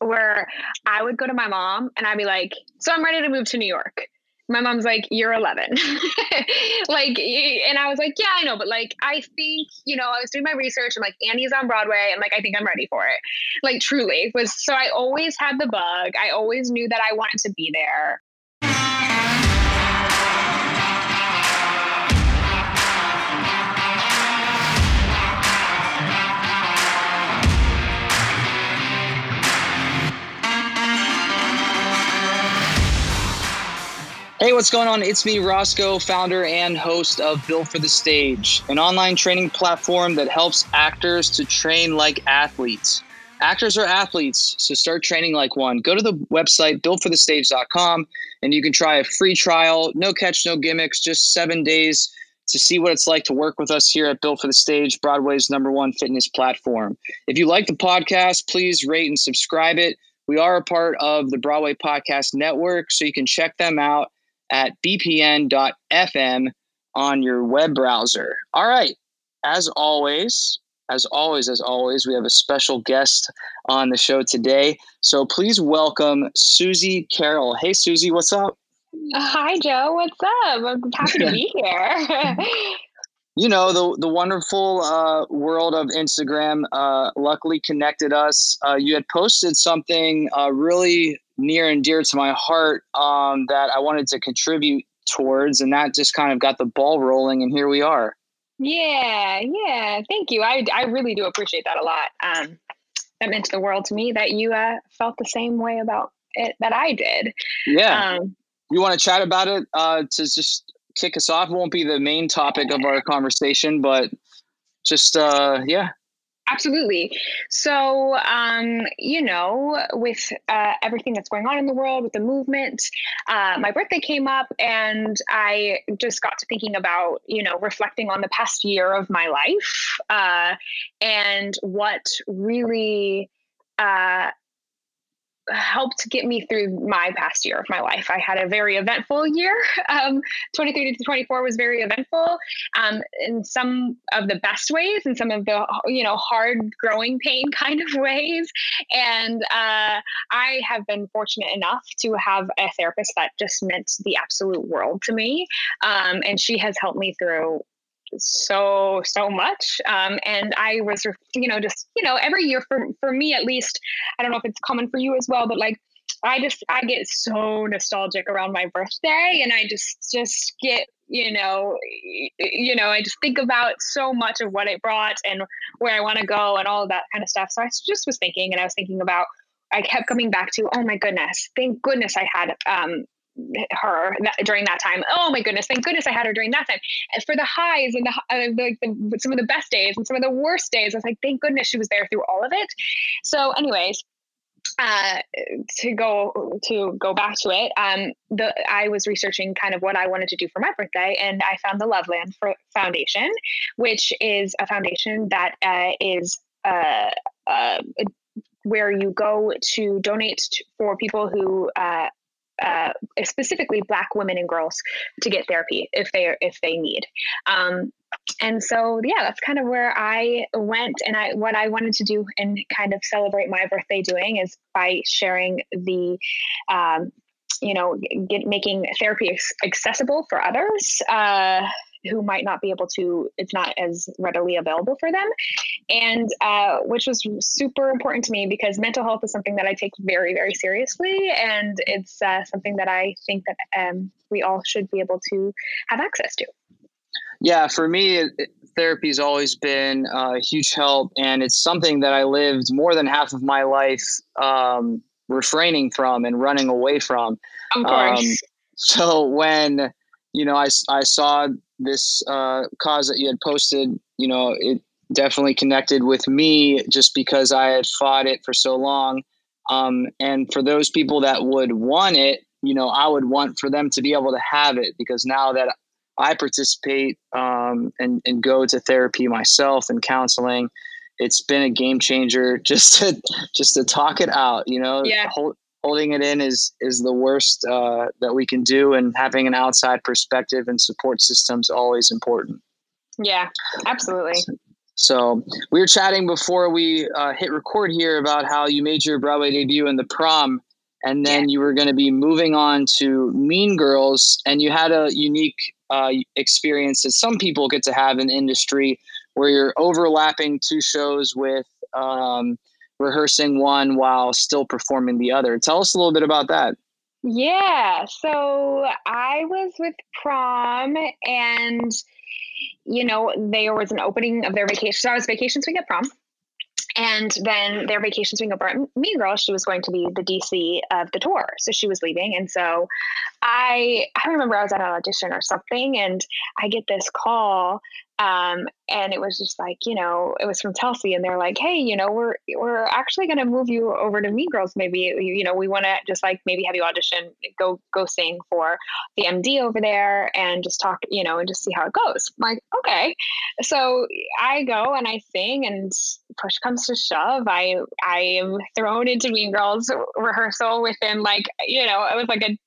where I would go to my mom and I'd be like, So I'm ready to move to New York. My mom's like, You're 11. like, and I was like, Yeah, I know. But like, I think, you know, I was doing my research and like, Annie's on Broadway. And like, I think I'm ready for it. Like, truly was so I always had the bug. I always knew that I wanted to be there. Hey, what's going on? It's me, Roscoe, founder and host of Built for the Stage, an online training platform that helps actors to train like athletes. Actors are athletes, so start training like one. Go to the website builtforthestage.com and you can try a free trial, no catch, no gimmicks, just seven days to see what it's like to work with us here at Built for the Stage, Broadway's number one fitness platform. If you like the podcast, please rate and subscribe it. We are a part of the Broadway Podcast Network, so you can check them out at bpn.fm on your web browser. All right. As always, as always, as always, we have a special guest on the show today. So please welcome Susie Carroll. Hey, Susie, what's up? Hi, Joe. What's up? I'm happy to be here. you know the the wonderful uh, world of Instagram uh, luckily connected us. Uh, you had posted something uh, really near and dear to my heart um, that I wanted to contribute towards, and that just kind of got the ball rolling, and here we are. Yeah, yeah. Thank you. I I really do appreciate that a lot. Um, that meant the world to me that you uh, felt the same way about it that I did. Yeah. Um, you want to chat about it uh, to just kick us off? Won't be the main topic of our conversation, but just uh, yeah, Absolutely. So, um, you know, with uh, everything that's going on in the world, with the movement, uh, my birthday came up and I just got to thinking about, you know, reflecting on the past year of my life uh, and what really uh, helped get me through my past year of my life. I had a very eventful year. Um, 23 to 24 was very eventful um, in some of the best ways and some of the, you know, hard growing pain kind of ways. And uh, I have been fortunate enough to have a therapist that just meant the absolute world to me. Um, and she has helped me through so so much. Um, and i was you know just you know every year for for me at least i don't know if it's common for you as well but like i just i get so nostalgic around my birthday and i just just get you know you know i just think about so much of what it brought and where i want to go and all of that kind of stuff. So i just was thinking and i was thinking about I kept coming back to, oh my goodness, thank goodness I had um, her that, during that time. Oh my goodness! Thank goodness I had her during that time. And for the highs and the uh, like some of the best days and some of the worst days, I was like, thank goodness she was there through all of it. So, anyways, uh, to go to go back to it, um, the I was researching kind of what I wanted to do for my birthday, and I found the Loveland for Foundation, which is a foundation that uh, is uh, uh where you go to donate to, for people who uh, specifically black women and girls to get therapy if they if they need um, and so yeah that's kind of where i went and i what i wanted to do and kind of celebrate my birthday doing is by sharing the um, you know, get making therapy accessible for others. Uh, who might not be able to it's not as readily available for them. And uh, which was super important to me because mental health is something that i take very very seriously. And it's uh, something that i think that um, we all should be able to have access to. Yeah for me therapy has always been a huge help. And it's something that i lived more than half of my life um, refraining from and running away from. Of course. Um, so when you know I, I saw this uh, cause that you had posted, you know, it definitely connected with me just because I had fought it for so long. Um, and for those people that would want it, you know, I would want for them to be able to have it because now that I participate um, and, and go to therapy myself and counseling, it's been a game changer just to just to talk it out. You know, yeah. hold, holding it in is is the worst uh, that we can do, and having an outside perspective and support system is always important. Yeah, absolutely. So we were chatting before we uh, hit record here about how you made your Broadway debut in the prom, and then yeah. you were going to be moving on to Mean Girls, and you had a unique uh, experience that some people get to have in industry, where you're overlapping two shows with um, rehearsing one while still performing the other. Tell us a little bit about that. Yeah. So I was with prom and you know, there was an opening of their vacation. So I was vacation swing at prom. And then their vacation swing over at Mean Girl, she was going to be the DC of the tour. So she was leaving. And so I I remember I was at an audition or something and I get this call um, and it was just like, you know, it was from Telsey, and they're like, hey, you know, we're we're actually going to move you over to Mean Girls. Maybe you know, we want to just like maybe have you audition, go go sing for the MD over there, and just talk, you know, and just see how it goes. I'm like, okay. So I go and I sing, and push comes to shove, I I am thrown into Mean Girls rehearsal within like, you know, it was like a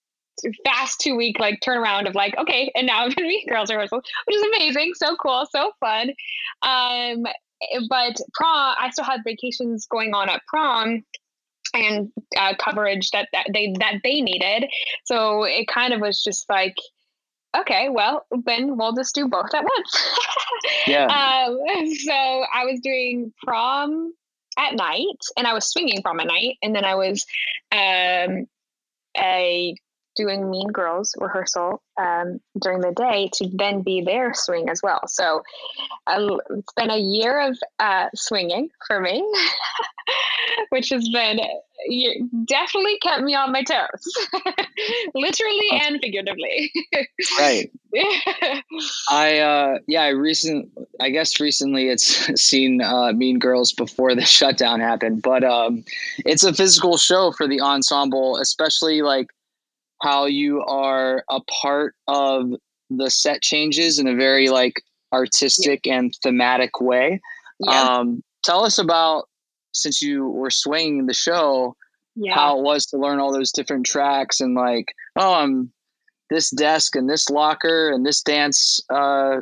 fast two week like turnaround of like okay and now i'm gonna be girls rehearsal which is amazing so cool so fun. Um but prom i still had vacations going on at prom and uh, coverage that, that they that they needed. So it kind of was just like okay well then we'll just do both at once. Yeah. Um, so i was doing prom at night and i was swinging prom at night and then i was um a doing Mean Girls rehearsal um, during the day to then be their swing as well. So uh, it's been a year of uh, swinging for me, which has been definitely kept me on my toes, literally and figuratively. right. I uh, yeah, I recent I guess recently it's seen uh, Mean Girls before the shutdown happened, but um, it's a physical show for the ensemble, especially like how you are a part of the set changes in a very like artistic yeah. and thematic way. Yeah. Um, tell us about since you were swinging the show, yeah. how it was to learn all those different tracks and like, oh, I'm this desk and this locker and this dance uh,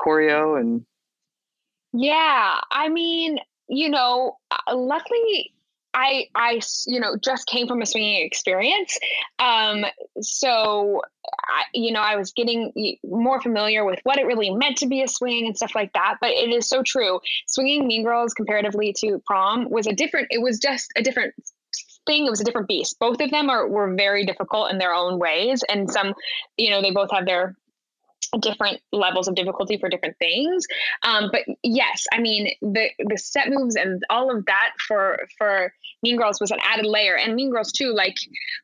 choreo and. Yeah, I mean, you know, uh, luckily I, I, you know, just came from a swinging experience. Um, so, I, you know, I was getting more familiar with what it really meant to be a swing and stuff like that. But it is so true. Swinging Mean Girls comparatively to prom was a different, it was just a different thing. It was a different beast. Both of them are, were very difficult in their own ways. And some, you know, they both have their different levels of difficulty for different things. Um, but yes i mean the the set moves and all of that for for mean girls was an added layer. And mean girls too like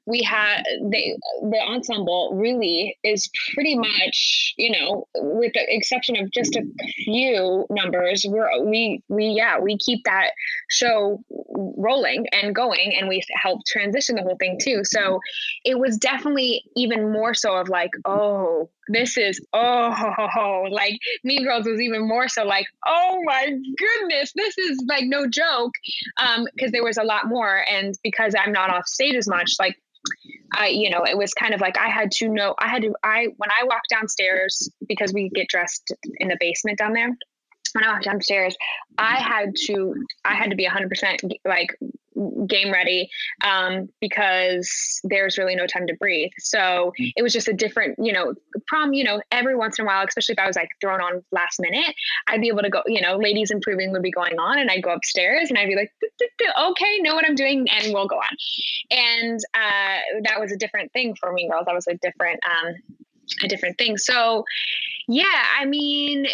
we had the the ensemble really is pretty much you know with the exception of just a few numbers we're we we yeah we keep that show rolling and going and we help transition the whole thing too so it was definitely even more so of like oh this is oh like mean girls was even more so like oh my goodness this is like no joke um because there was a lot more and because i'm not off stage as much like I, you know, it was kind of like I had to know. I had to. I when I walked downstairs because we get dressed in the basement down there. When I walked downstairs, I had to I had to be 100% like game ready um, because there's really no time to breathe. So mm. it was just a different, you know, prom, you know, every once in a while, especially if I was like thrown on last minute, I'd be able to go, you know, ladies improving would be going on and I'd go upstairs and I'd be like, okay, know what I'm doing and we'll go on. And uh, that was a different thing for Mean Girls. That was a different, um, a different thing. So yeah, I mean,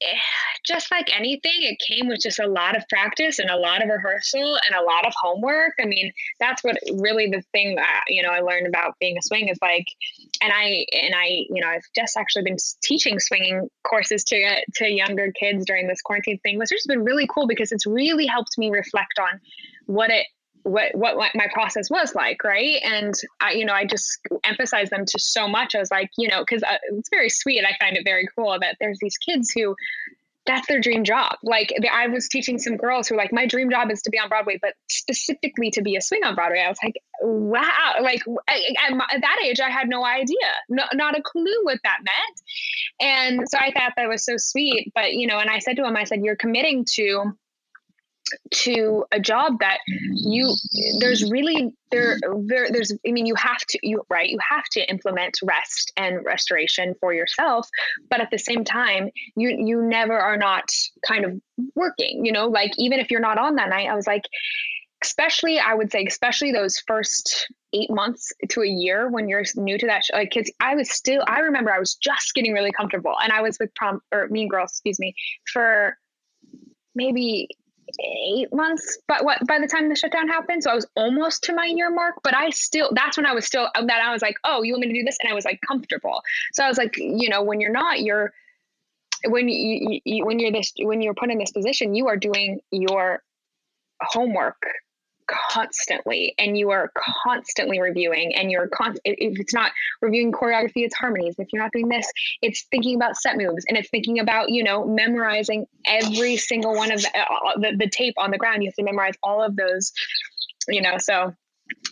just like anything, it came with just a lot of practice and a lot of rehearsal and a lot of homework. I mean, that's what really the thing that, you know, I learned about being a swing is like, and I, and I, you know, I've just actually been teaching swinging courses to, uh, to younger kids during this quarantine thing, which has been really cool because it's really helped me reflect on what it what what my process was like right? And i you know i just emphasize them to so much. I was like you know because uh, it's very sweet. I find it very cool that there's these kids who that's their dream job. Like i was teaching some girls who were like my dream job is to be on broadway but specifically to be a swing on broadway. I was like wow. Like at, my, at that age i had no idea. No, not a clue what that meant. And so i thought that was so sweet but you know and i said to him i said you're committing to to a job that you there's really there, there there's i mean you have to you right you have to implement rest and restoration for yourself but at the same time you you never are not kind of working you know? Like even if you're not on that night i was like especially i would say especially those first eight months to a year when you're new to that show like kids i was still i remember i was just getting really comfortable and i was with prom or mean girls excuse me for maybe eight months but what by the time the shutdown happened. So i was almost to my year mark but i still that's when i was still that i was like oh you want me to do this? And i was like comfortable. So i was like you know when you're not you're when you, you when you're this when you're put in this position you are doing your homework constantly and you are constantly reviewing and you're con- if it's not reviewing choreography it's harmonies if you're not doing this it's thinking about set moves and it's thinking about you know memorizing every single one of the, uh, the, the tape on the ground you have to memorize all of those you know so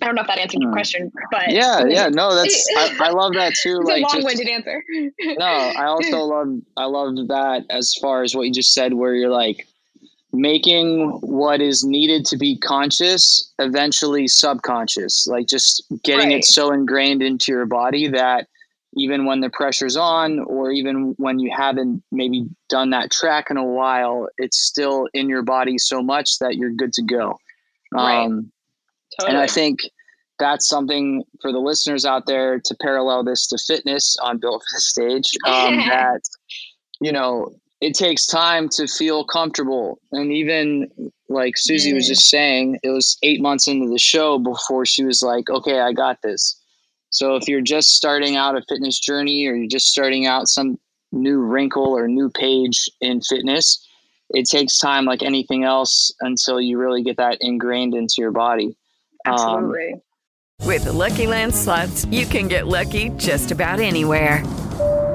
I don't know if that answered your hmm. question, but yeah, yeah, no, that's I, I love that too. like a long-winded just, answer. no, I also love I love that as far as what you just said, where you're like, making what is needed to be conscious eventually subconscious like just getting right. it so ingrained into your body that even when the pressure's on or even when you haven't maybe done that track in a while it's still in your body so much that you're good to go right. um, totally. and i think that's something for the listeners out there to parallel this to fitness on built for the stage um, that you know it takes time to feel comfortable. And even like Susie was just saying, it was eight months into the show before she was like, okay, I got this. So if you're just starting out a fitness journey or you're just starting out some new wrinkle or new page in fitness, it takes time like anything else until you really get that ingrained into your body. Um, Absolutely. Um, With Lucky Land slots, you can get lucky just about anywhere.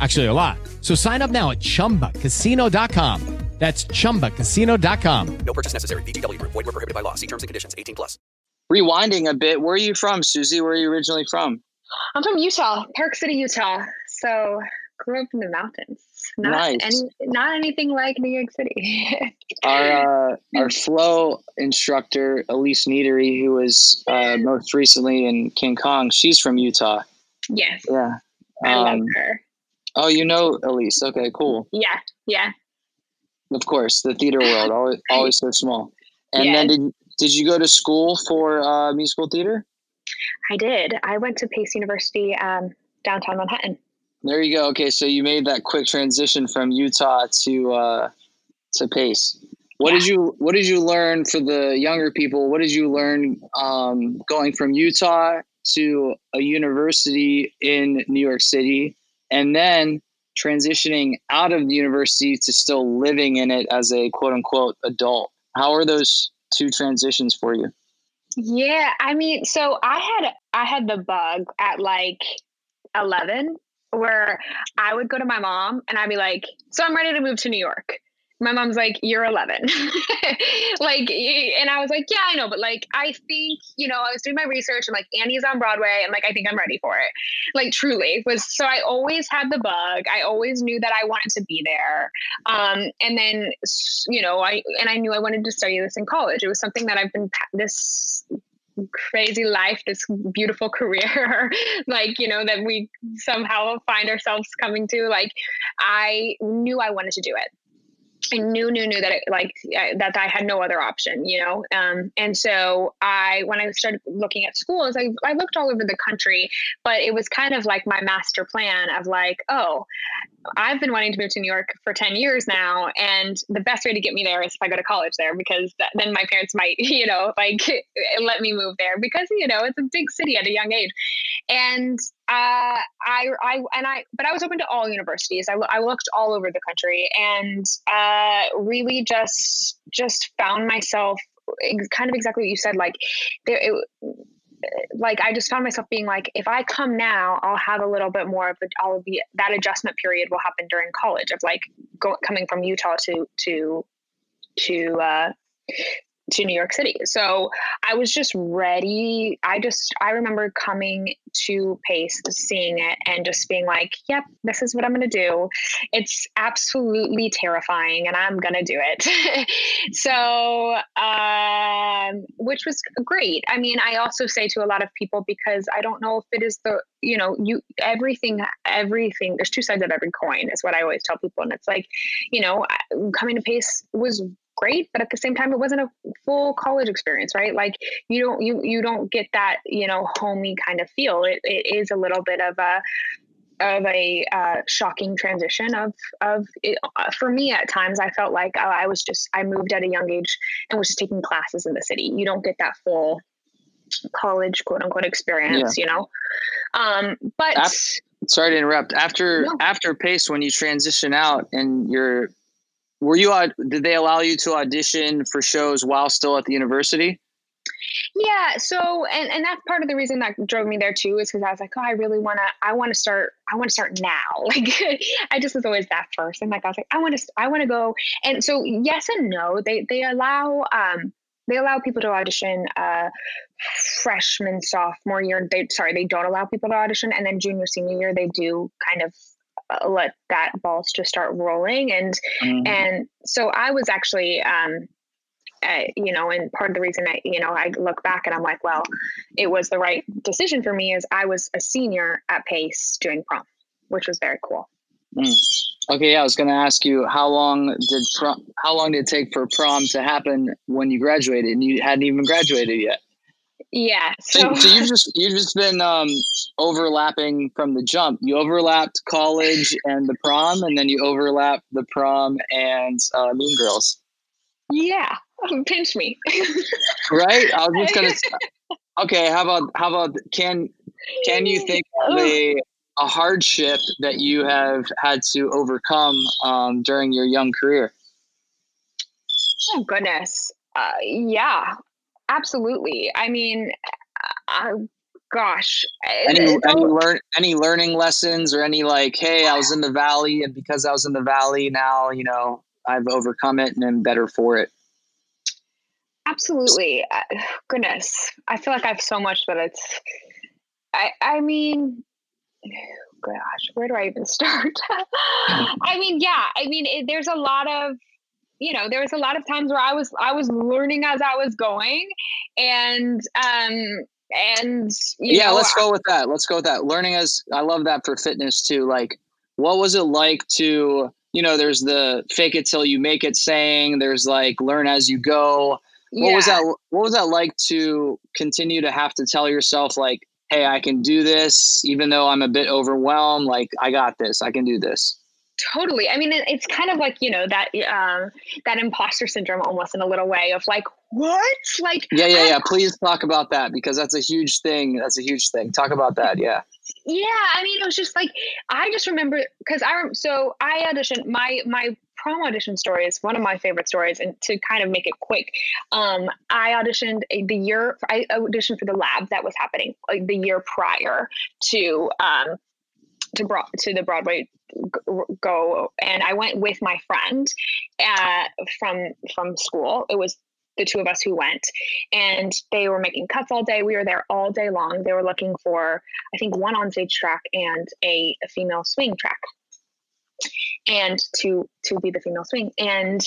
Actually, a lot. So sign up now at chumbacasino.com. That's ChumbaCasino.com. No purchase necessary. VGW. Void were prohibited by law. See terms and conditions. 18 plus. Rewinding a bit, where are you from, Susie? Where are you originally from? I'm from Utah, Park City, Utah. So grew up in the mountains. Not nice. any, not anything like New York City. our uh, our flow instructor, Elise Needery, who was uh, most recently in King Kong, she's from Utah. Yes. Yeah. I love um, her. Oh, you know Elise. Okay, cool. Yeah, yeah. Of course, the theater world always always so small. And yeah. then did did you go to school for uh, musical theater? I did. I went to Pace University, um, downtown Manhattan. There you go. Okay, so you made that quick transition from Utah to uh, to Pace. What did you What did you learn for the younger people? What did you learn um, going from Utah to a university in New York City, and then transitioning out of the university to still living in it as a quote unquote adult? How are those two transitions for you? Yeah, I mean, so I had I had the bug at like 11 where I would go to my mom and I'd be like, "So I'm ready to move to New York." My mom's like you're 11 like and i was like yeah i know but like i think you know i was doing my research and like annie's on broadway and like i think i'm ready for it like truly was so i always had the bug i always knew that i wanted to be there um and then you know i and i knew i wanted to study this in college it was something that i've been this crazy life, this beautiful career, like, you know, that we somehow find ourselves coming to. Like, I knew I wanted to do it. I knew, knew, knew that it, like I, that I had no other option, you know. Um, and so I, when I started looking at schools, I, I looked all over the country, but it was kind of like my master plan of like, oh, I've been wanting to move to New York for 10 years now. And the best way to get me there is if I go to college there, because then my parents might, you know, like let me move there because, you know, it's a big city at a young age. And uh, I, I, and I, but I was open to all universities. I, I looked all over the country and uh, really just, just found myself kind of exactly what you said. Like there, it, like I just found myself being like, if I come now, I'll have a little bit more of the, all of the that adjustment period will happen during college of like go, coming from Utah to to to uh, to New York City. So I was just ready. I just, I remember coming to Pace, seeing it, and just being like, yep, this is what I'm going to do. It's absolutely terrifying, and I'm going to do it. so, um, which was great. I mean, I also say to a lot of people, because I don't know if it is the, you know, you, everything, everything, there's two sides of every coin, is what I always tell people. And it's like, you know, coming to Pace was great but at the same time it wasn't a full college experience right? Like you don't you you don't get that you know homey kind of feel. It, it is a little bit of a of a uh, shocking transition of of it, uh, for me at times i felt like uh, i was just i moved at a young age and was just taking classes in the city. You don't get that full college quote unquote experience yeah. you know? Um but after, sorry to interrupt. After no. after pace when you transition out and you're were you did they allow you to audition for shows while still at the university? Yeah so and and that's part of the reason that drove me there too is because i was like oh i really want to i want to start i want to start now. Like i just was always that first. And like i was like i want to i want to go. And so yes and no they they allow um they allow people to audition uh freshman sophomore year they sorry they don't allow people to audition and then junior senior year they do kind of let that balls just start rolling and mm-hmm. and so i was actually um uh, you know and part of the reason i you know i look back and i'm like well it was the right decision for me is i was a senior at pace doing prom which was very cool mm. okay yeah i was going to ask you how long did prom how long did it take for prom to happen when you graduated and you hadn't even graduated yet yeah so, so, so you've just you've just been um overlapping from the jump. You overlapped college and the prom, and then you overlapped the prom and uh, Mean Girls. Yeah, pinch me. right? I was just gonna. Okay, how about how about can can you think of a a hardship that you have had to overcome um, during your young career? Oh goodness, uh, yeah, absolutely. I mean, I, gosh any any learn any learning lessons or any like hey i was in the valley and because i was in the valley now you know i've overcome it and i'm better for it. Absolutely. Uh, goodness. I feel like i have so much but it's i i mean gosh where do i even start? I mean yeah i mean it, there's a lot of you know there was a lot of times where i was i was learning as i was going and um and yeah know, let's go with that let's go with that learning as i love that for fitness too like what was it like to you know there's the fake it till you make it saying there's like learn as you go what yeah. was that what was that like to continue to have to tell yourself like hey, I can do this, even though I'm a bit overwhelmed. Like, I got this. I can do this. Totally. I mean, it, it's kind of like you know that um, that imposter syndrome, almost in a little way of like, what? Like, yeah, yeah, yeah. Please talk about that because that's a huge thing. That's a huge thing. Talk about that. Yeah. Yeah, I mean, it was just like I just remember because I so I auditioned my my prom audition story is one of my favorite stories, and to kind of make it quick, um, I auditioned the year I auditioned for the lab that was happening like the year prior to um, to to the Broadway go and I went with my friend uh, from from school. It was the two of us who went and they were making cuts all day. We were there all day long. They were looking for I think one onstage track and a, a female swing track. And to to be the female swing. And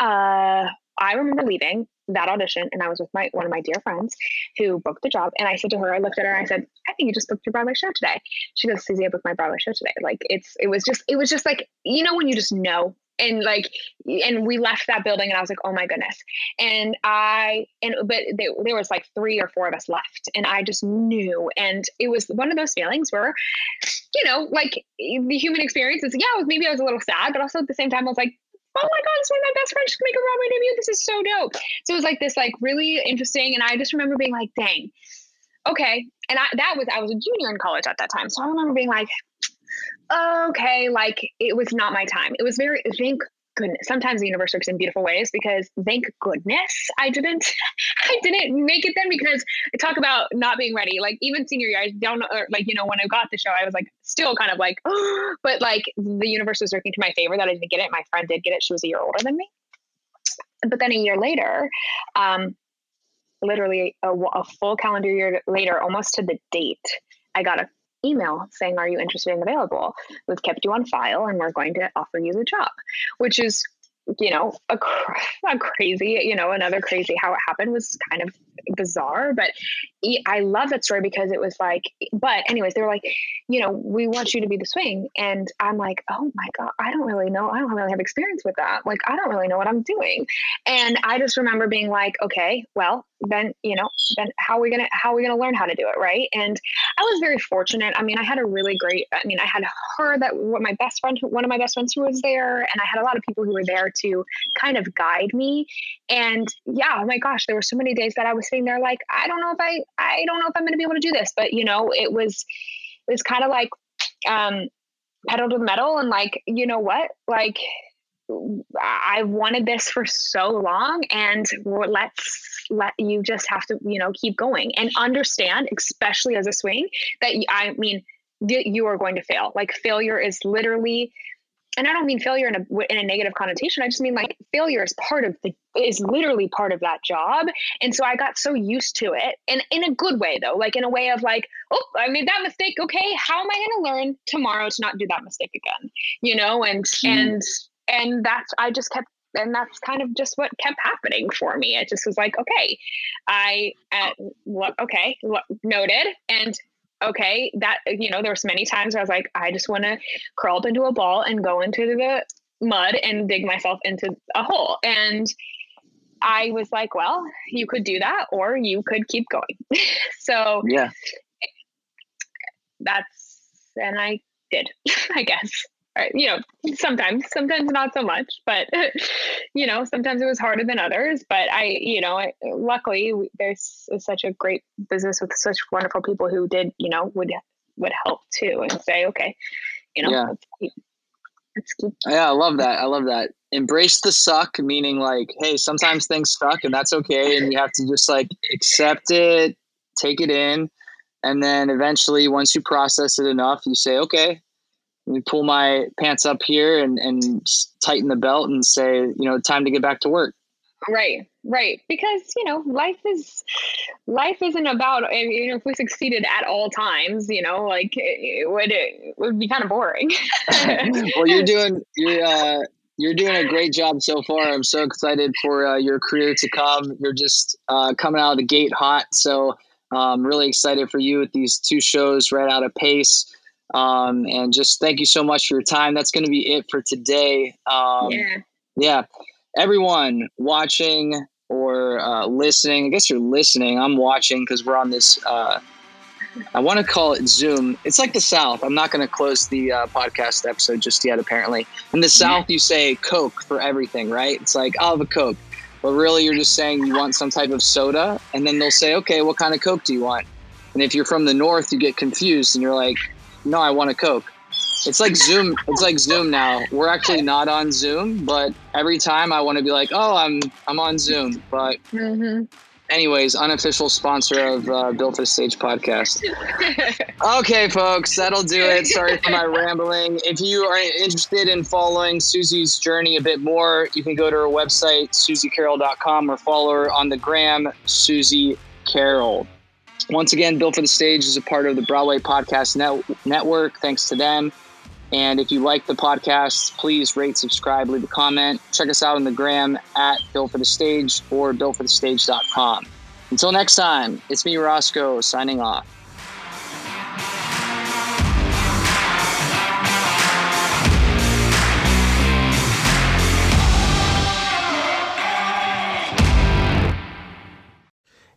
uh I remember leaving that audition and I was with my one of my dear friends who booked the job. And I said to her, I looked at her and I said, I think you just booked your Broadway show today. She goes, Susie, I booked my Broadway show today. Like it's it was just it was just like, you know, when you just know. And like and we left that building and I was like, oh my goodness. And I and but they, there was like three or four of us left. And I just knew. And it was one of those feelings where, you know, like the human experience is, yeah, maybe I was a little sad, but also at the same time I was like, oh my god, it's one of my best friends. She can make a Broadway debut. This is so dope. So it was like this, like really interesting. And I just remember being like, dang, okay. And I that was I was a junior in college at that time. So I remember being like, okay, like it was not my time. It was very thank goodness. Sometimes the universe works in beautiful ways because thank goodness I didn't I didn't make it then because I talk about not being ready. Like even senior year, I don't know like, you know, when I got the show, I was like still kind of like, oh, but like the universe was working to my favor that I didn't get it. My friend did get it. She was a year older than me. But then a year later, um, literally a, a full calendar year later, almost to the date, I got a email saying, Are you interested and available? We've kept you on file and we're going to offer you the job, which is, you know, a, a crazy, you know, another crazy how it happened was kind of bizarre. But I love that story because it was like, but anyways, they were like, you know, we want you to be the swing. And I'm like, oh my God, I don't really know. I don't really have experience with that. Like, I don't really know what I'm doing. And I just remember being like, okay, well, then, you know, then how are we going to, how are we going to learn how to do it? Right. And I was very fortunate. I mean, I had a really great, I mean, I had her that what my best friend, one of my best friends who was there. And I had a lot of people who were there to kind of guide me. And yeah, oh my gosh, there were so many days that I was sitting there like, I don't know if I, I don't know if I'm going to be able to do this, but you know, it was, it was kind of like, um, pedal to the metal and like, you know what, like, I've wanted this for so long and let's let you just have to, you know, keep going and understand, especially as a swing that I mean, you are going to fail. Like failure is literally and I don't mean failure in a in a negative connotation. I just mean like failure is part of the is literally part of that job. And so I got so used to it, and in a good way though, like in a way of like, oh, I made that mistake. Okay, how am I going to learn tomorrow to not do that mistake again? You know, and mm. and and that's I just kept and that's kind of just what kept happening for me. It just was like, okay, I uh, what okay, noted, and okay, that, you know, there was many times where I was like, I just want to curl up into a ball and go into the mud and dig myself into a hole. And I was like, well, you could do that or you could keep going. so, yeah, that's, and I did, I guess. Uh, you know, sometimes, sometimes not so much, but you know, sometimes it was harder than others. But I, you know, luckily there's such a great business with such wonderful people who did, you know, would would help too and say, okay, you know, yeah. let's keep, let's keep. Yeah, I love that. I love that. Embrace the suck, meaning like, hey, sometimes things suck and that's okay, and you have to just like accept it, take it in, and then eventually, once you process it enough, you say, okay, pull my pants up here and, and tighten the belt and say, you know, time to get back to work. Right, right. Because, you know, life is, life isn't about, you know, if we succeeded at all times, you know, like it, it would, it would be kind of boring. well, you're doing, you're, uh, you're doing a great job so far. I'm so excited for uh, your career to come. You're just uh, coming out of the gate hot. So I'm um, really excited for you with these two shows right out of pace. Um, and just thank you so much for your time. That's going to be it for today. Um, yeah. Yeah. Everyone watching or uh, listening, I guess you're listening. I'm watching because we're on this uh, I want to call it Zoom. It's like the South. I'm not going to close the uh, podcast episode just yet, apparently. In the South, you say Coke for everything, right? It's like, I'll have a Coke. But really, you're just saying you want some type of soda. And then they'll say, okay, what kind of Coke do you want? And if you're from the North, you get confused and you're like, no, I want a Coke. It's like Zoom. It's like Zoom now. We're actually not on Zoom, but every time I want to be like, oh, I'm I'm on Zoom. But Mhm. anyways, unofficial sponsor of uh, Built for Stage podcast. Okay, folks, that'll do it. Sorry for my rambling. If you are interested in following Susie's journey a bit more, you can go to her website, susiecarroll.com, or follow her on the gram, Susie Carroll. Once again, Built for the Stage is a part of the Broadway Podcast Net- Network. Thanks to them. And if you like the podcast, please rate, subscribe, leave a comment. Check us out on the gram at Built for the Stage or builtforthestage.com. Until next time, it's me, Roscoe, signing off.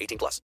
18 plus.